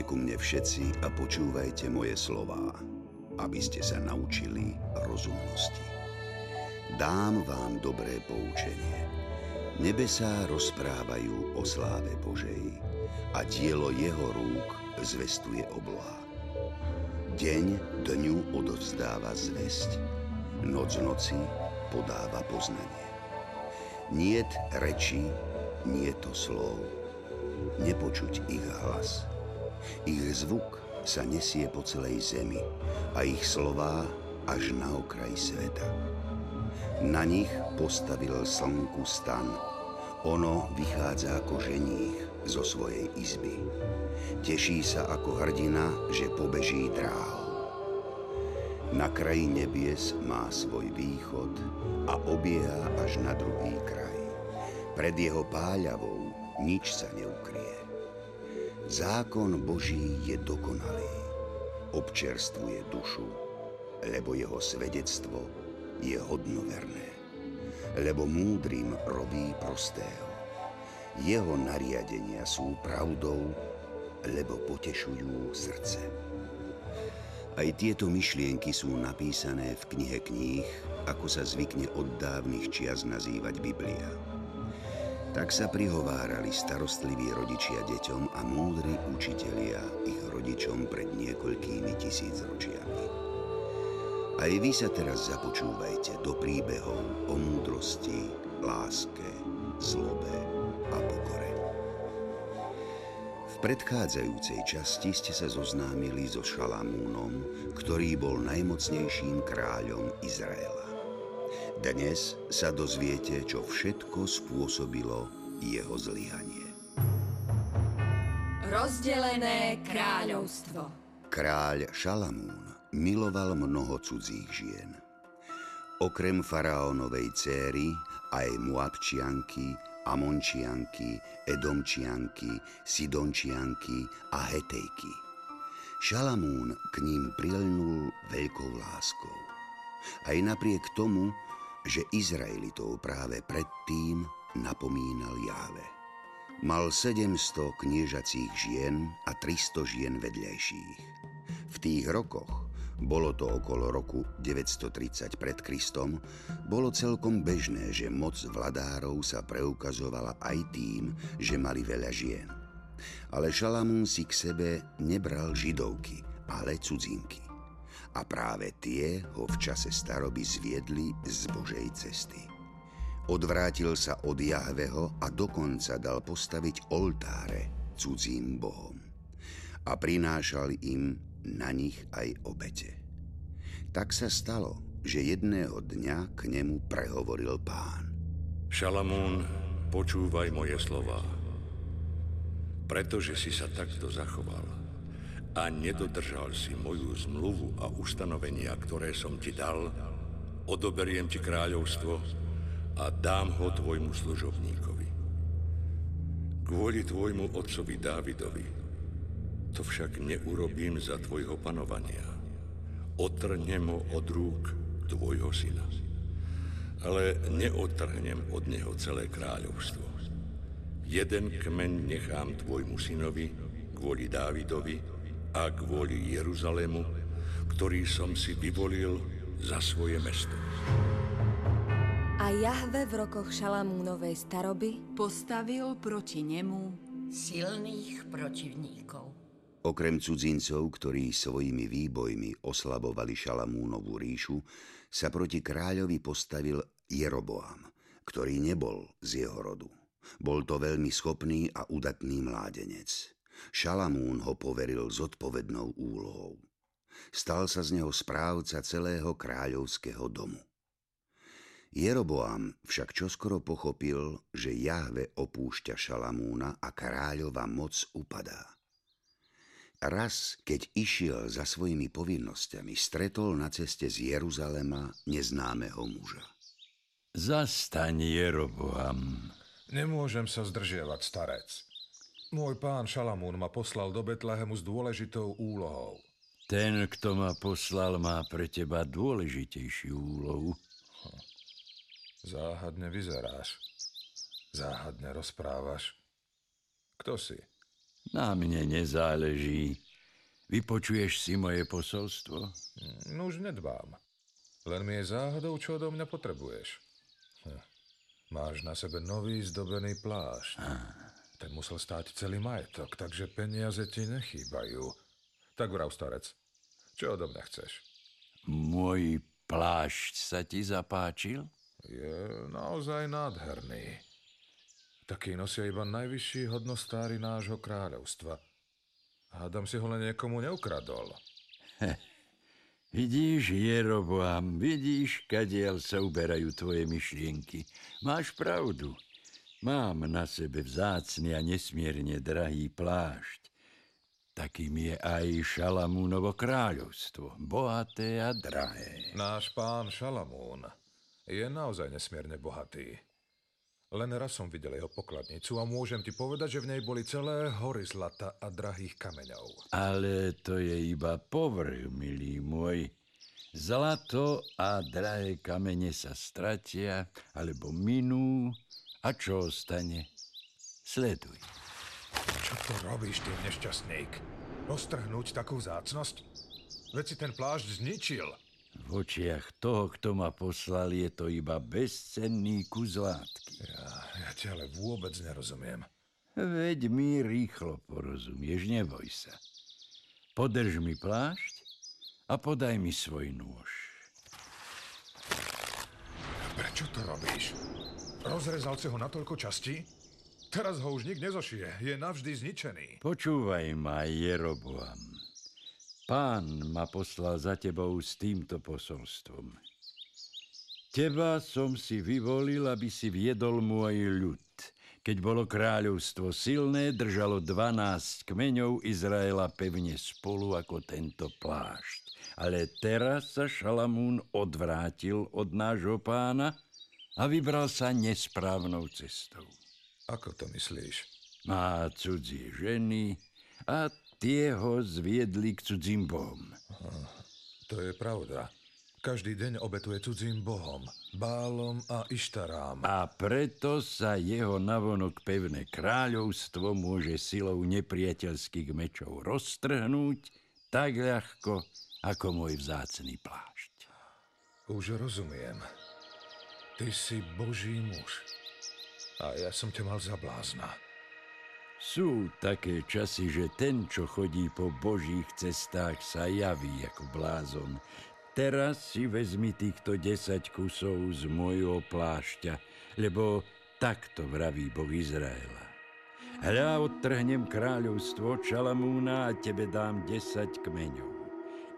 Poďte ku mne všetci a počúvajte moje slová, aby ste sa naučili rozumnosti. Dám vám dobré poučenie. Nebesá rozprávajú o sláve Božej a dielo jeho rúk zvestuje obloha. Deň dňu odovzdáva zväzť, noc noci podáva poznanie. Niet reči, nie to slov, nepočuť ich hlas. Ich zvuk sa nesie po celej zemi a ich slová až na okraj sveta. Na nich postavil slnku stan. Ono vychádza ako ženích zo svojej izby. Teší sa ako hrdina, že pobeží dráhu. Na kraji nebies má svoj východ a obieha až na druhý kraj. Pred jeho páľavou nič sa neukrie. Zákon Boží je dokonalý, občerstvuje dušu, lebo jeho svedectvo je hodnoverné, lebo múdrym robí prostého. Jeho nariadenia sú pravdou, lebo potešujú srdce. Aj tieto myšlienky sú napísané v knihe kníh, ako sa zvykne od dávnych čias nazývať Biblia. Tak sa prihovárali starostliví rodičia deťom a múdri učitelia ich rodičom pred niekoľkými tisícročiami. Aj vy sa teraz započúvajte do príbehov o múdrosti, láske, zlobe a pokore. V predchádzajúcej časti ste sa zoznámili so Šalamúnom, ktorý bol najmocnejším kráľom Izraela. Dnes sa dozviete, čo všetko spôsobilo jeho zlyhanie. Rozdelené kráľovstvo Kráľ Šalamún miloval mnoho cudzích žien. Okrem faraónovej céry aj Muabčianky, Amončianky, Edomčianky, Sidončianky a Hetejky. Šalamún k ním prilnul veľkou láskou. Aj napriek tomu, že Izraelitov práve predtým napomínal Jáve. Mal 700 kniežacích žien a 300 žien vedľajších. V tých rokoch, bolo to okolo roku 930 pred Kristom, bolo celkom bežné, že moc vladárov sa preukazovala aj tým, že mali veľa žien. Ale Šalamún si k sebe nebral židovky, ale cudzinky a práve tie ho v čase staroby zviedli z Božej cesty. Odvrátil sa od Jahveho a dokonca dal postaviť oltáre cudzím bohom a prinášal im na nich aj obete. Tak sa stalo, že jedného dňa k nemu prehovoril pán. Šalamún, počúvaj moje slova. Pretože si sa takto zachoval, a nedodržal si moju zmluvu a ustanovenia, ktoré som ti dal, odoberiem ti kráľovstvo a dám ho tvojmu služobníkovi. Kvôli tvojmu otcovi Dávidovi to však neurobím za tvojho panovania. Otrhnem ho od rúk tvojho syna. Ale neotrhnem od neho celé kráľovstvo. Jeden kmeň nechám tvojmu synovi kvôli Dávidovi a kvôli Jeruzalému, ktorý som si vyvolil za svoje mesto. A Jahve v rokoch Šalamúnovej staroby postavil proti nemu silných protivníkov. Okrem cudzincov, ktorí svojimi výbojmi oslabovali Šalamúnovú ríšu, sa proti kráľovi postavil Jeroboam, ktorý nebol z jeho rodu. Bol to veľmi schopný a udatný mládenec. Šalamún ho poveril zodpovednou úlohou. Stal sa z neho správca celého kráľovského domu. Jeroboam však čoskoro pochopil, že Jahve opúšťa Šalamúna a kráľova moc upadá. Raz, keď išiel za svojimi povinnosťami, stretol na ceste z Jeruzalema neznámeho muža. Zastaň, Jeroboam. Nemôžem sa zdržiavať, starec. Môj pán Šalamún ma poslal do Betlehemu s dôležitou úlohou. Ten, kto ma poslal, má pre teba dôležitejšiu úlohu. Záhadne vyzeráš. Záhadne rozprávaš. Kto si? Na mne nezáleží. Vypočuješ si moje posolstvo? No už nedbám. Len mi je záhodou, čo odo mňa potrebuješ. Hm. Máš na sebe nový zdobený plášť. Ten musel stáť celý majetok, takže peniaze ti nechýbajú. Tak vrav, starec, čo odo mňa chceš? Môj plášť sa ti zapáčil? Je naozaj nádherný. Taký nosia iba najvyšší hodnostári nášho kráľovstva. Hádam si ho len niekomu neukradol. Vidíš, Jeroboam, vidíš, kadiaľ sa uberajú tvoje myšlienky. Máš pravdu. Mám na sebe vzácny a nesmierne drahý plášť. Takým je aj Šalamúnovo kráľovstvo, bohaté a drahé. Náš pán Šalamún je naozaj nesmierne bohatý. Len raz som videl jeho pokladnicu a môžem ti povedať, že v nej boli celé hory zlata a drahých kameňov. Ale to je iba povrch, milý môj. Zlato a drahé kamene sa stratia, alebo minú. A čo ostane? Sleduj. Čo to robíš, ty nešťastník? Roztrhnúť takú zácnosť? Veď si ten plášť zničil. V očiach toho, kto ma poslal, je to iba bezcenný kus látky. Ja, ja ti ale vôbec nerozumiem. Veď mi rýchlo porozumieš, neboj sa. Podrž mi plášť a podaj mi svoj nôž. Prečo to robíš? Rozrezal si ho na toľko častí? Teraz ho už nik nezošije, je navždy zničený. Počúvaj ma, Jeroboam. Pán ma poslal za tebou s týmto posolstvom. Teba som si vyvolil, aby si viedol môj ľud. Keď bolo kráľovstvo silné, držalo 12 kmeňov Izraela pevne spolu ako tento plášť. Ale teraz sa Šalamún odvrátil od nášho pána a vybral sa nesprávnou cestou. Ako to myslíš? Má cudzie ženy a tie ho zviedli k cudzím bohom. To je pravda. Každý deň obetuje cudzím bohom, Bálom a Ištarám. A preto sa jeho navonok pevné kráľovstvo môže silou nepriateľských mečov roztrhnúť tak ľahko, ako môj vzácný plášť. Už rozumiem. Ty si boží muž. A ja som ťa mal za blázna. Sú také časy, že ten, čo chodí po božích cestách, sa javí ako blázon. Teraz si vezmi týchto 10 kusov z môjho plášťa, lebo takto vraví Boh Izraela. Hľa odtrhnem kráľovstvo Čalamúna a tebe dám 10 kmeňov.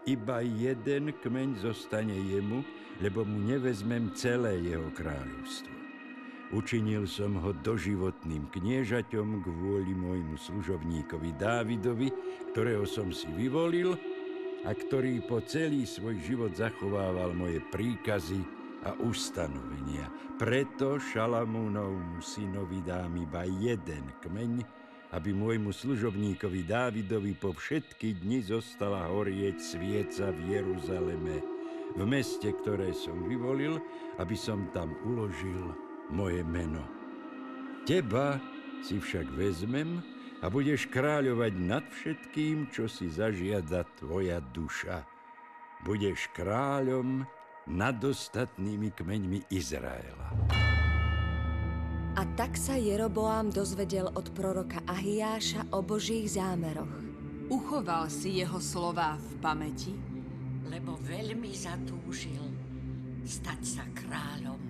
Iba jeden kmeň zostane jemu, lebo mu nevezmem celé jeho kráľovstvo. Učinil som ho doživotným kniežaťom kvôli môjmu služovníkovi Dávidovi, ktorého som si vyvolil a ktorý po celý svoj život zachovával moje príkazy a ustanovenia. Preto Šalamúnovmu synovi dám iba jeden kmeň, aby môjmu služobníkovi Dávidovi po všetky dni zostala horieť svieca v Jeruzaleme, v meste, ktoré som vyvolil, aby som tam uložil moje meno. Teba si však vezmem a budeš kráľovať nad všetkým, čo si zažiada tvoja duša. Budeš kráľom nad ostatnými kmeňmi Izraela. A tak sa Jeroboám dozvedel od proroka Ahiáša o Božích zámeroch. Uchoval si jeho slová v pamäti, lebo veľmi zatúžil stať sa kráľom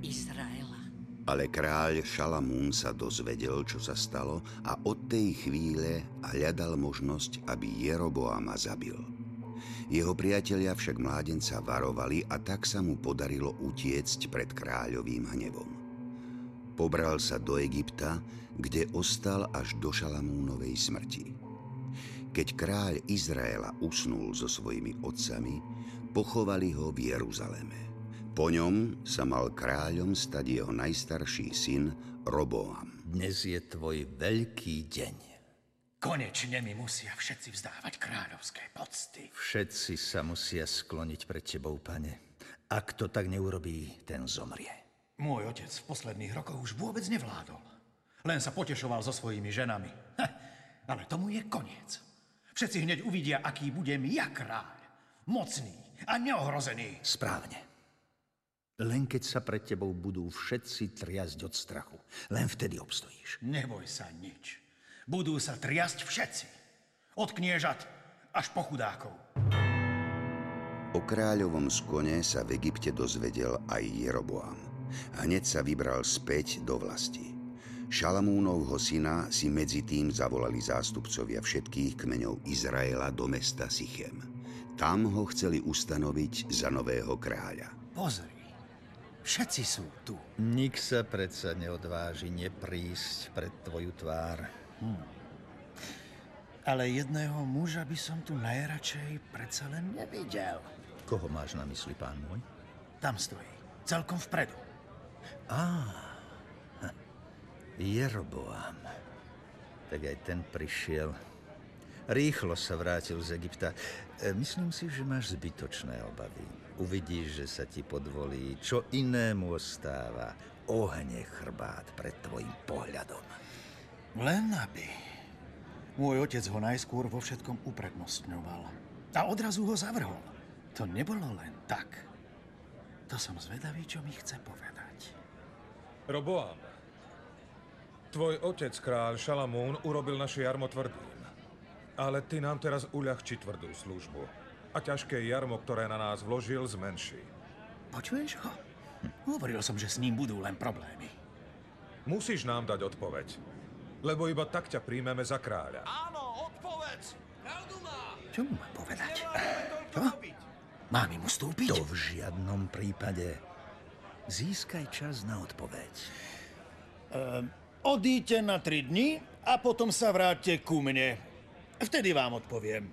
Izraela. Ale kráľ Šalamún sa dozvedel, čo sa stalo a od tej chvíle hľadal možnosť, aby Jeroboama zabil. Jeho priatelia však mládenca varovali a tak sa mu podarilo utiecť pred kráľovým hnevom. Pobral sa do Egypta, kde ostal až do Šalamúnovej smrti. Keď kráľ Izraela usnul so svojimi otcami, pochovali ho v Jeruzaleme. Po ňom sa mal kráľom stať jeho najstarší syn Roboam. Dnes je tvoj veľký deň. Konečne mi musia všetci vzdávať kráľovské pocty. Všetci sa musia skloniť pred tebou, pane. Ak to tak neurobí, ten zomrie. Môj otec v posledných rokoch už vôbec nevládol. Len sa potešoval so svojimi ženami. Ha, Ale tomu je koniec. Všetci hneď uvidia, aký budem ja kráľ. Mocný a neohrozený. Správne. Len keď sa pred tebou budú všetci triasť od strachu. Len vtedy obstojíš. Neboj sa nič. Budú sa triasť všetci. Od kniežat až po chudákov. O kráľovom skone sa v Egypte dozvedel aj Jeroboam. Hneď sa vybral späť do vlasti. Šalamúnovho syna si medzi tým zavolali zástupcovia všetkých kmeňov Izraela do mesta Sichem. Tam ho chceli ustanoviť za nového kráľa. Pozri, všetci sú tu. Nik sa predsa neodváži neprísť pred tvoju tvár. Hm. Ale jedného muža by som tu najradšej predsa len nevidel. Koho máš na mysli, pán môj? Tam stojí, celkom vpredu. Á, Jeroboam. Tak aj ten prišiel. Rýchlo sa vrátil z Egypta. E, myslím si, že máš zbytočné obavy. Uvidíš, že sa ti podvolí. Čo inému ostáva? Ohne chrbát pred tvojim pohľadom. Len aby. Môj otec ho najskôr vo všetkom uprednostňoval. A odrazu ho zavrhol. To nebolo len tak. To som zvedavý, čo mi chce povedať. Roboam, tvoj otec, kráľ Šalamún, urobil naše jarmo tvrdým. Ale ty nám teraz uľahči tvrdú službu. A ťažké jarmo, ktoré na nás vložil, zmenší. Počuješ ho? Hm. Hovoril som, že s ním budú len problémy. Musíš nám dať odpoveď. Lebo iba tak ťa príjmeme za kráľa. Áno, odpovedz! Pravdu má! Čo mu mám povedať? Čo? Mám im ustúpiť? To v žiadnom prípade. Získaj čas na odpoveď. Um, odíďte na tri dni a potom sa vráťte ku mne. Vtedy vám odpoviem.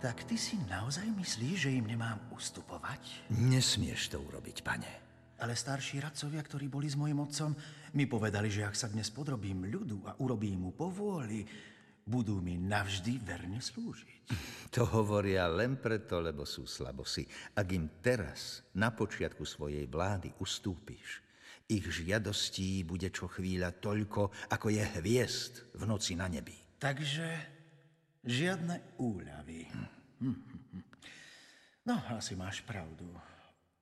Tak ty si naozaj myslíš, že im nemám ustupovať? Nesmieš to urobiť, pane. Ale starší radcovia, ktorí boli s mojim otcom, mi povedali, že ak sa dnes podrobím ľudu a urobím mu povôli, budú mi navždy verne slúžiť. To hovoria len preto, lebo sú slabosi. Ak im teraz, na počiatku svojej vlády, ustúpiš, ich žiadostí bude čo chvíľa toľko, ako je hviezd v noci na nebi. Takže žiadne úľavy. Hm. No, asi máš pravdu.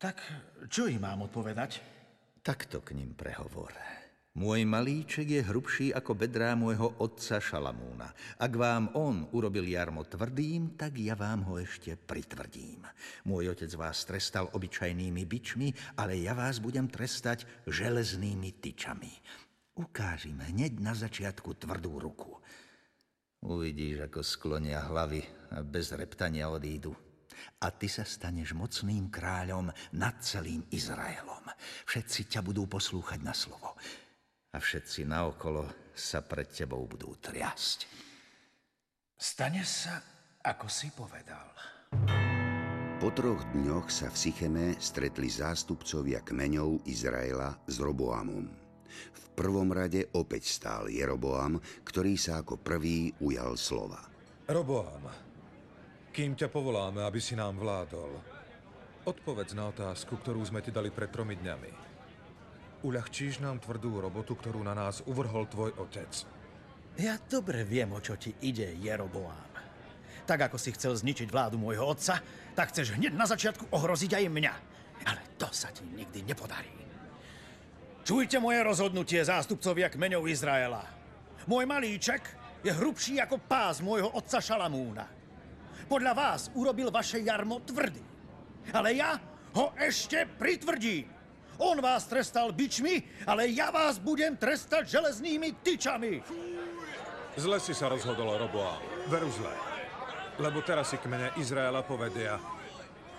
Tak čo im mám odpovedať? Takto k ním prehovor. Môj malíček je hrubší ako bedrá môjho otca Šalamúna. Ak vám on urobil jarmo tvrdým, tak ja vám ho ešte pritvrdím. Môj otec vás trestal obyčajnými bičmi, ale ja vás budem trestať železnými tyčami. Ukážim hneď na začiatku tvrdú ruku. Uvidíš, ako sklonia hlavy a bez reptania odídu. A ty sa staneš mocným kráľom nad celým Izraelom. Všetci ťa budú poslúchať na slovo a všetci naokolo sa pred tebou budú triasť. Stane sa, ako si povedal. Po troch dňoch sa v Sycheme stretli zástupcovia kmeňov Izraela s Roboamom. V prvom rade opäť stál Jeroboam, ktorý sa ako prvý ujal slova. Roboam, kým ťa povoláme, aby si nám vládol, odpovedz na otázku, ktorú sme ti dali pred tromi dňami. Uľahčíš nám tvrdú robotu, ktorú na nás uvrhol tvoj otec. Ja dobre viem, o čo ti ide, Jeroboám. Tak ako si chcel zničiť vládu môjho otca, tak chceš hneď na začiatku ohroziť aj mňa. Ale to sa ti nikdy nepodarí. Čujte moje rozhodnutie, zástupcovia kmeňov Izraela. Môj malíček je hrubší ako pás môjho otca Šalamúna. Podľa vás urobil vaše jarmo tvrdý. Ale ja ho ešte pritvrdím. On vás trestal bičmi, ale ja vás budem trestať železnými tyčami. Zle si sa rozhodol, Roboa. Veru zle. Lebo teraz si kmene Izraela povedia,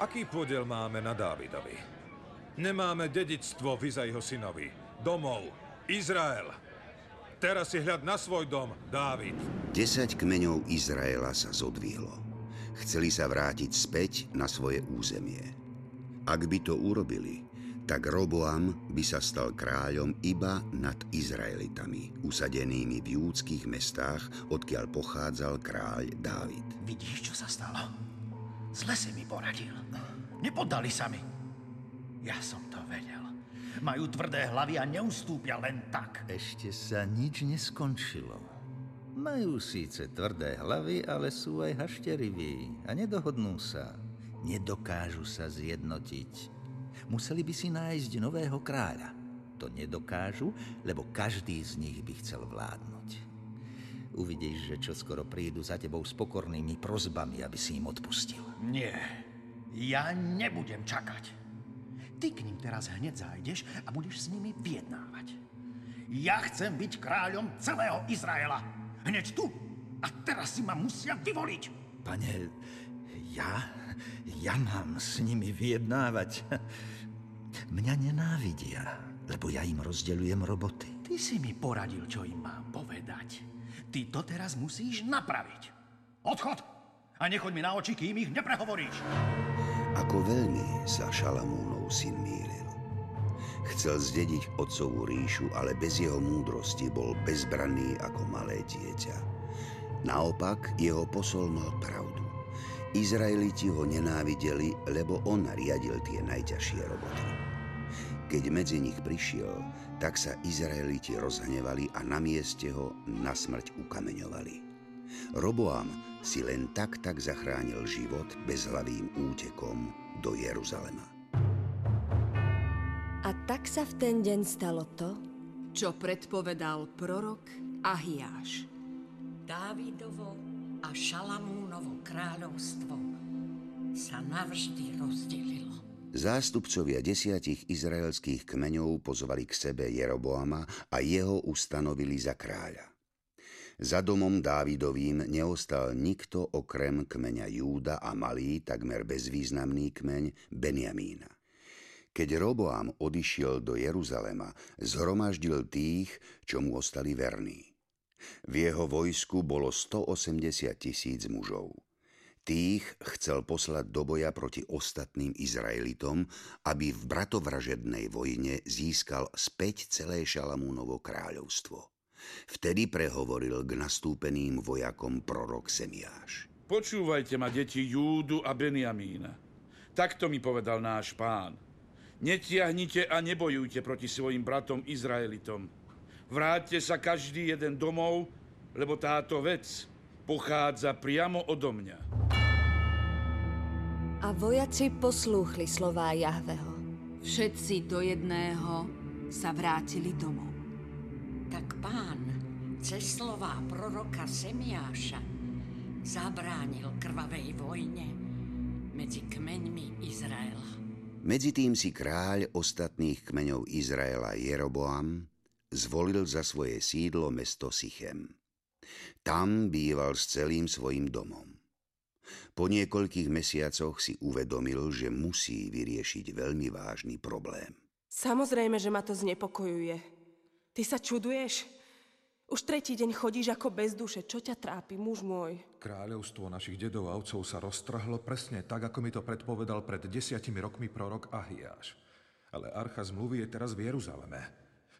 aký podiel máme na Dávidovi. Nemáme dedictvo v Izaiho synovi. Domov. Izrael. Teraz si hľad na svoj dom, Dávid. Desať kmeňov Izraela sa zodvihlo. Chceli sa vrátiť späť na svoje územie. Ak by to urobili, tak Roboam by sa stal kráľom iba nad Izraelitami, usadenými v júdských mestách, odkiaľ pochádzal kráľ Dávid. Vidíš, čo sa stalo? Zle si mi poradil. Nepodali sa mi. Ja som to vedel. Majú tvrdé hlavy a neustúpia len tak. Ešte sa nič neskončilo. Majú síce tvrdé hlavy, ale sú aj hašteriví a nedohodnú sa. Nedokážu sa zjednotiť. Museli by si nájsť nového kráľa. To nedokážu, lebo každý z nich by chcel vládnuť. Uvidíš, že čoskoro prídu za tebou s pokornými prozbami, aby si im odpustil. Nie, ja nebudem čakať. Ty k ním teraz hneď zájdeš a budeš s nimi vyjednávať. Ja chcem byť kráľom celého Izraela. Hneď tu. A teraz si ma musia vyvoliť. Pane, ja? Ja mám s nimi vyjednávať. Mňa nenávidia, lebo ja im rozdeľujem roboty. Ty si mi poradil, čo im mám povedať. Ty to teraz musíš napraviť. Odchod! A nechoď mi na oči, kým ich neprehovoríš. Ako veľmi sa Šalamúnov syn mýlil. Chcel zdediť otcovú ríšu, ale bez jeho múdrosti bol bezbranný ako malé dieťa. Naopak, jeho posol mal pravdu. Izraeliti ho nenávideli, lebo on riadil tie najťažšie roboty. Keď medzi nich prišiel, tak sa Izraeliti rozhnevali a na mieste ho na smrť ukameňovali. Roboam si len tak tak zachránil život bezhlavým útekom do Jeruzalema. A tak sa v ten deň stalo to, čo predpovedal prorok Ahiáš. Dávidovo a Šalamúnovo kráľovstvo sa navždy rozdelilo. Zástupcovia desiatich izraelských kmeňov pozvali k sebe Jeroboama a jeho ustanovili za kráľa. Za domom Dávidovým neostal nikto okrem kmeňa Júda a malý, takmer bezvýznamný kmeň Benjamína. Keď Roboam odišiel do Jeruzalema, zhromaždil tých, čo mu ostali verní. V jeho vojsku bolo 180 tisíc mužov. Tých chcel poslať do boja proti ostatným Izraelitom, aby v bratovražednej vojne získal späť celé Šalamúnovo kráľovstvo. Vtedy prehovoril k nastúpeným vojakom prorok Semiáš. Počúvajte ma, deti Júdu a Benjamína. Takto mi povedal náš pán. Netiahnite a nebojujte proti svojim bratom Izraelitom. Vráťte sa každý jeden domov, lebo táto vec pochádza priamo odo mňa. A vojaci poslúchli slová Jahveho. Všetci do jedného sa vrátili domov. Tak pán cez slová proroka Semiáša zabránil krvavej vojne medzi kmeňmi Izraela. Medzi tým si kráľ ostatných kmeňov Izraela Jeroboam zvolil za svoje sídlo mesto Sichem. Tam býval s celým svojim domom. Po niekoľkých mesiacoch si uvedomil, že musí vyriešiť veľmi vážny problém. Samozrejme, že ma to znepokojuje. Ty sa čuduješ? Už tretí deň chodíš ako bez duše. Čo ťa trápi, muž môj? Kráľovstvo našich dedov a otcov sa roztrhlo presne tak, ako mi to predpovedal pred desiatimi rokmi prorok Ahiáš. Ale archa zmluvy je teraz v Jeruzaleme.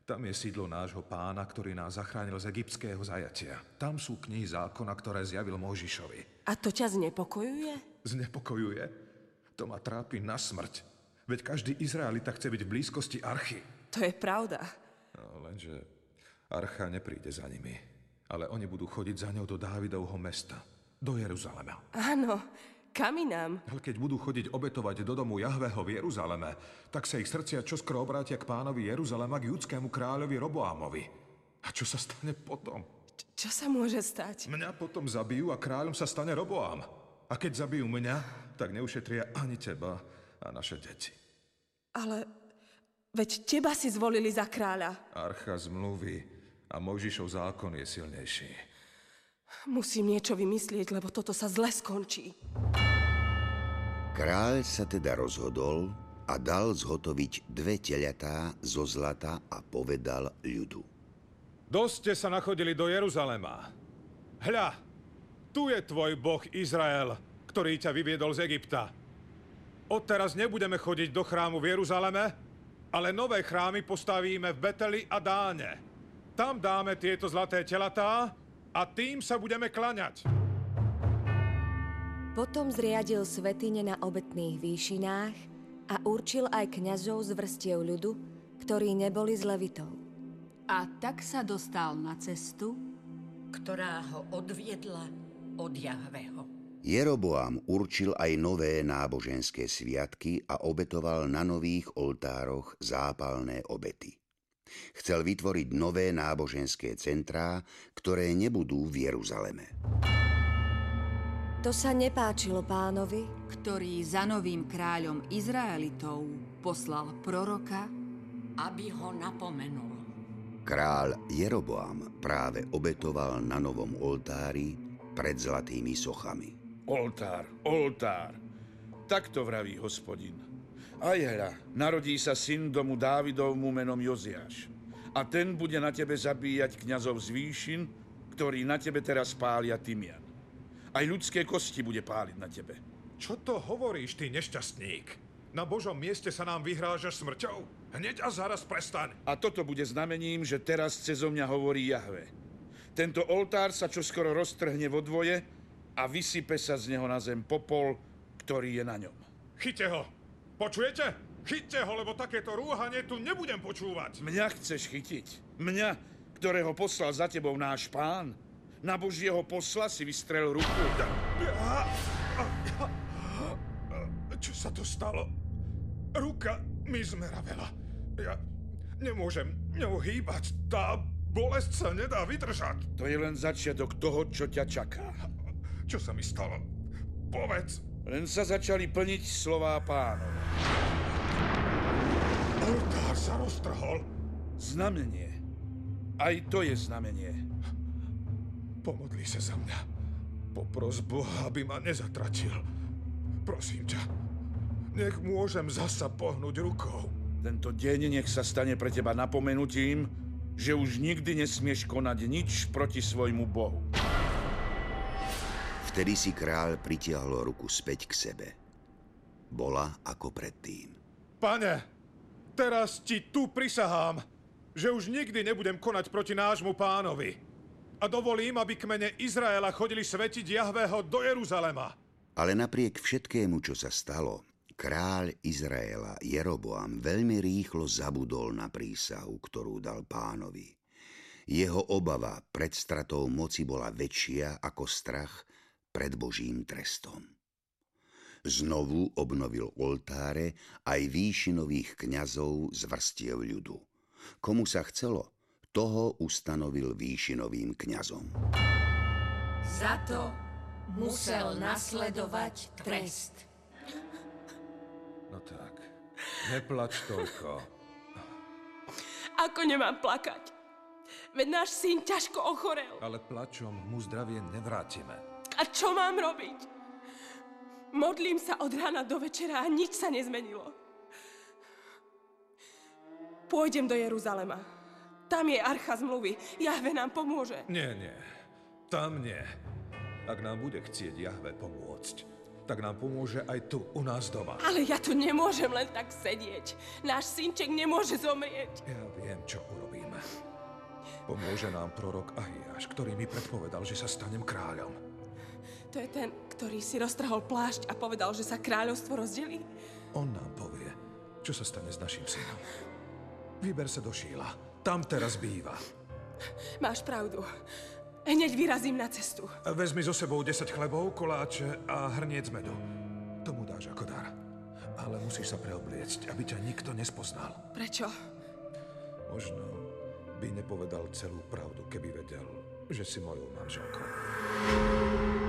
Tam je sídlo nášho pána, ktorý nás zachránil z egyptského zajatia. Tam sú knihy zákona, ktoré zjavil Mojžišovi. A to ťa znepokojuje? Znepokojuje? To ma trápi na smrť. Veď každý Izraelita chce byť v blízkosti archy. To je pravda. No, lenže Archa nepríde za nimi, ale oni budú chodiť za ňou do Dávidovho mesta, do Jeruzalema. Áno, kam inám? Keď budú chodiť obetovať do domu Jahveho v Jeruzaleme, tak sa ich srdcia čoskoro obrátia k pánovi Jeruzalema, k judskému kráľovi Roboámovi. A čo sa stane potom? Č- čo sa môže stať? Mňa potom zabijú a kráľom sa stane Roboám. A keď zabijú mňa, tak neušetria ani teba a naše deti. Ale veď teba si zvolili za kráľa. Archa zmluvy a Mojžišov zákon je silnejší. Musím niečo vymyslieť, lebo toto sa zle skončí. Kráľ sa teda rozhodol a dal zhotoviť dve teľatá zo zlata a povedal ľudu. Dosť ste sa nachodili do Jeruzalema. Hľa, tu je tvoj boh Izrael, ktorý ťa vyviedol z Egypta. Odteraz nebudeme chodiť do chrámu v Jeruzaleme, ale nové chrámy postavíme v Beteli a Dáne. Tam dáme tieto zlaté telatá a tým sa budeme klaňať. Potom zriadil svetine na obetných výšinách a určil aj kňazov z vrstiev ľudu, ktorí neboli z Levitov. A tak sa dostal na cestu, ktorá ho odviedla od Jahveho. Jeroboam určil aj nové náboženské sviatky a obetoval na nových oltároch zápalné obety. Chcel vytvoriť nové náboženské centrá, ktoré nebudú v Jeruzaleme. To sa nepáčilo pánovi, ktorý za novým kráľom Izraelitov poslal proroka, aby ho napomenul. Kráľ Jeroboam práve obetoval na novom oltári pred zlatými sochami. Oltár, oltár. Takto vraví hospodin. Aj hľa, narodí sa syn domu Dávidovmu menom Joziáš. A ten bude na tebe zabíjať kňazov z výšin, ktorí na tebe teraz pália tymian. Aj ľudské kosti bude páliť na tebe. Čo to hovoríš, ty nešťastník? Na Božom mieste sa nám vyhrážaš smrťou? Hneď a zaraz prestaň. A toto bude znamením, že teraz cez mňa hovorí Jahve. Tento oltár sa čoskoro roztrhne vo dvoje a vysype sa z neho na zem popol, ktorý je na ňom. Chyťte ho! Počujete? Chyťte ho, lebo takéto rúhanie tu nebudem počúvať. Mňa chceš chytiť? Mňa, ktorého poslal za tebou náš pán? Na Božieho posla si vystrel ruku. Čo sa to stalo? Ruka mi zmeravela. Ja nemôžem ňou hýbať. Tá bolesť sa nedá vydržať. To je len začiatok toho, čo ťa čaká. Čo sa mi stalo? Povedz. Len sa začali plniť slová pánov. Oltár sa roztrhol. Znamenie. Aj to je znamenie. Pomodli sa za mňa. Popros Boha, aby ma nezatratil. Prosím ťa. Nech môžem zasa pohnúť rukou. Tento deň nech sa stane pre teba napomenutím, že už nikdy nesmieš konať nič proti svojmu Bohu. Vtedy si kráľ pritiahol ruku späť k sebe. Bola ako predtým. Pane, teraz ti tu prisahám, že už nikdy nebudem konať proti nášmu pánovi. A dovolím, aby kmene Izraela chodili svetiť Jahvého do Jeruzalema. Ale napriek všetkému, čo sa stalo, kráľ Izraela Jeroboam veľmi rýchlo zabudol na prísahu, ktorú dal pánovi. Jeho obava pred stratou moci bola väčšia ako strach, pred Božím trestom. Znovu obnovil oltáre aj výšinových kňazov z vrstiev ľudu. Komu sa chcelo, toho ustanovil výšinovým kňazom. Za to musel nasledovať trest. No tak, neplač toľko. Ako nemám plakať? Veď náš syn ťažko ochorel. Ale plačom mu zdravie nevrátime. A čo mám robiť? Modlím sa od rána do večera a nič sa nezmenilo. Pôjdem do Jeruzalema. Tam je archa zmluvy. Jahve nám pomôže. Nie, nie. Tam nie. Ak nám bude chcieť Jahve pomôcť, tak nám pomôže aj tu, u nás doma. Ale ja tu nemôžem len tak sedieť. Náš synček nemôže zomrieť. Ja viem, čo urobíme. Pomôže nám prorok Ahiáš, ktorý mi predpovedal, že sa stanem kráľom. To je ten, ktorý si roztrhol plášť a povedal, že sa kráľovstvo rozdelí? On nám povie, čo sa stane s našim synom. Vyber sa do Šíla. Tam teraz býva. Máš pravdu. Hneď vyrazím na cestu. Vezmi so sebou 10 chlebov, koláče a hrniec medu. Tomu dáš ako dar. Ale musíš sa preobliecť, aby ťa nikto nespoznal. Prečo? Možno by nepovedal celú pravdu, keby vedel, že si mojou manželkou.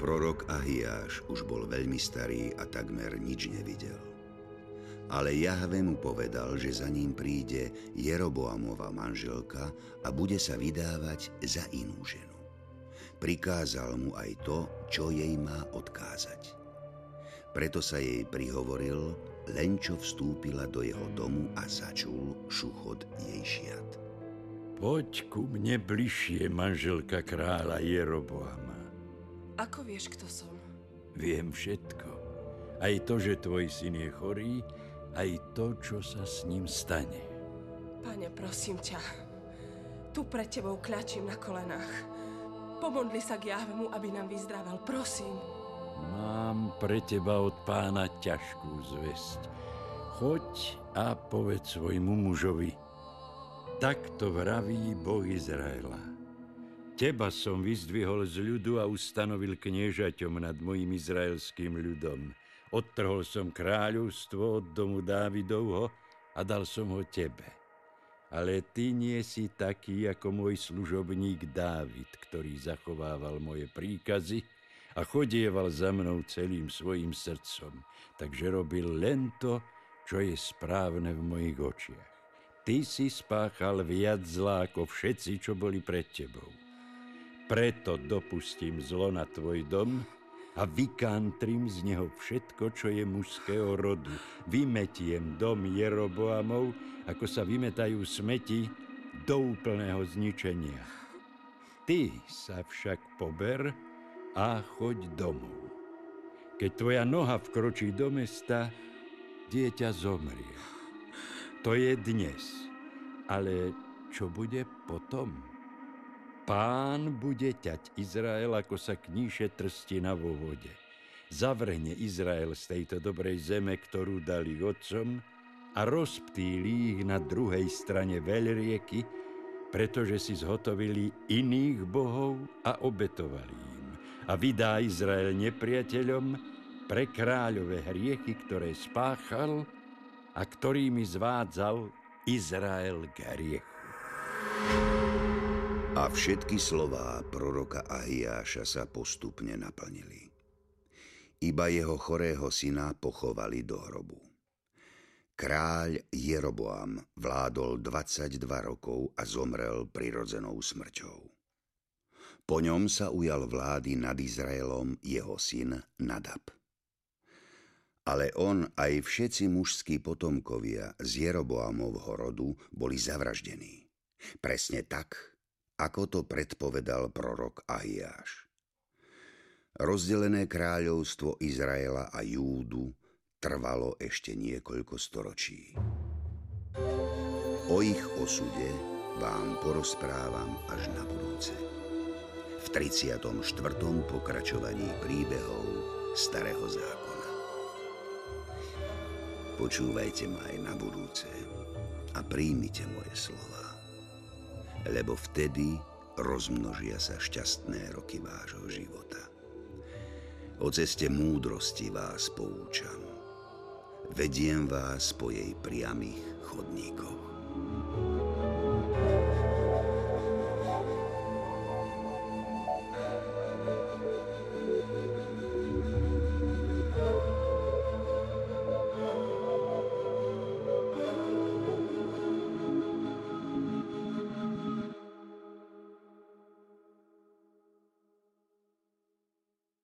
Prorok Ahiáš už bol veľmi starý a takmer nič nevidel. Ale Jahve mu povedal, že za ním príde Jeroboamova manželka a bude sa vydávať za inú ženu. Prikázal mu aj to, čo jej má odkázať. Preto sa jej prihovoril, len čo vstúpila do jeho domu a začul šuchot jej šiat. Poď ku mne bližšie, manželka kráľa Jeroboama. Ako vieš, kto som? Viem všetko. Aj to, že tvoj syn je chorý, aj to, čo sa s ním stane. Pane, prosím ťa, tu pred tebou kľačím na kolenách. Pomodli sa k Jahvemu, aby nám vyzdravel, prosím. Mám pre teba od pána ťažkú zväzť. choď a povedz svojmu mužovi, takto vraví Boh Izraela. Teba som vyzdvihol z ľudu a ustanovil kniežaťom nad mojim izraelským ľudom. Odtrhol som kráľovstvo od domu Dávidovho a dal som ho tebe. Ale ty nie si taký ako môj služobník Dávid, ktorý zachovával moje príkazy a chodieval za mnou celým svojim srdcom. Takže robil len to, čo je správne v mojich očiach. Ty si spáchal viac zlá ako všetci, čo boli pred tebou. Preto dopustím zlo na tvoj dom a vykantrim z neho všetko, čo je mužského rodu. Vymetiem dom Jeroboamov, ako sa vymetajú smeti do úplného zničenia. Ty sa však pober a choď domov. Keď tvoja noha vkročí do mesta, dieťa zomrie. To je dnes. Ale čo bude potom? Pán bude ťať Izrael, ako sa kníše trstina vo vode. Zavrhne Izrael z tejto dobrej zeme, ktorú dali otcom a rozptýli ich na druhej strane veľrieky, pretože si zhotovili iných bohov a obetovali im. A vydá Izrael nepriateľom pre kráľové hriechy, ktoré spáchal a ktorými zvádzal Izrael k hriechu. A všetky slová proroka Ahiáša sa postupne naplnili. Iba jeho chorého syna pochovali do hrobu. Kráľ Jeroboam vládol 22 rokov a zomrel prirodzenou smrťou. Po ňom sa ujal vlády nad Izraelom jeho syn Nadab. Ale on aj všetci mužskí potomkovia z Jeroboamovho rodu boli zavraždení. Presne tak, ako to predpovedal prorok Ahiáš. Rozdelené kráľovstvo Izraela a Júdu trvalo ešte niekoľko storočí. O ich osude vám porozprávam až na budúce. V 34. pokračovaní príbehov Starého zákona. Počúvajte ma aj na budúce a príjmite moje slova lebo vtedy rozmnožia sa šťastné roky vášho života. O ceste múdrosti vás poučam. Vediem vás po jej priamých chodníkoch.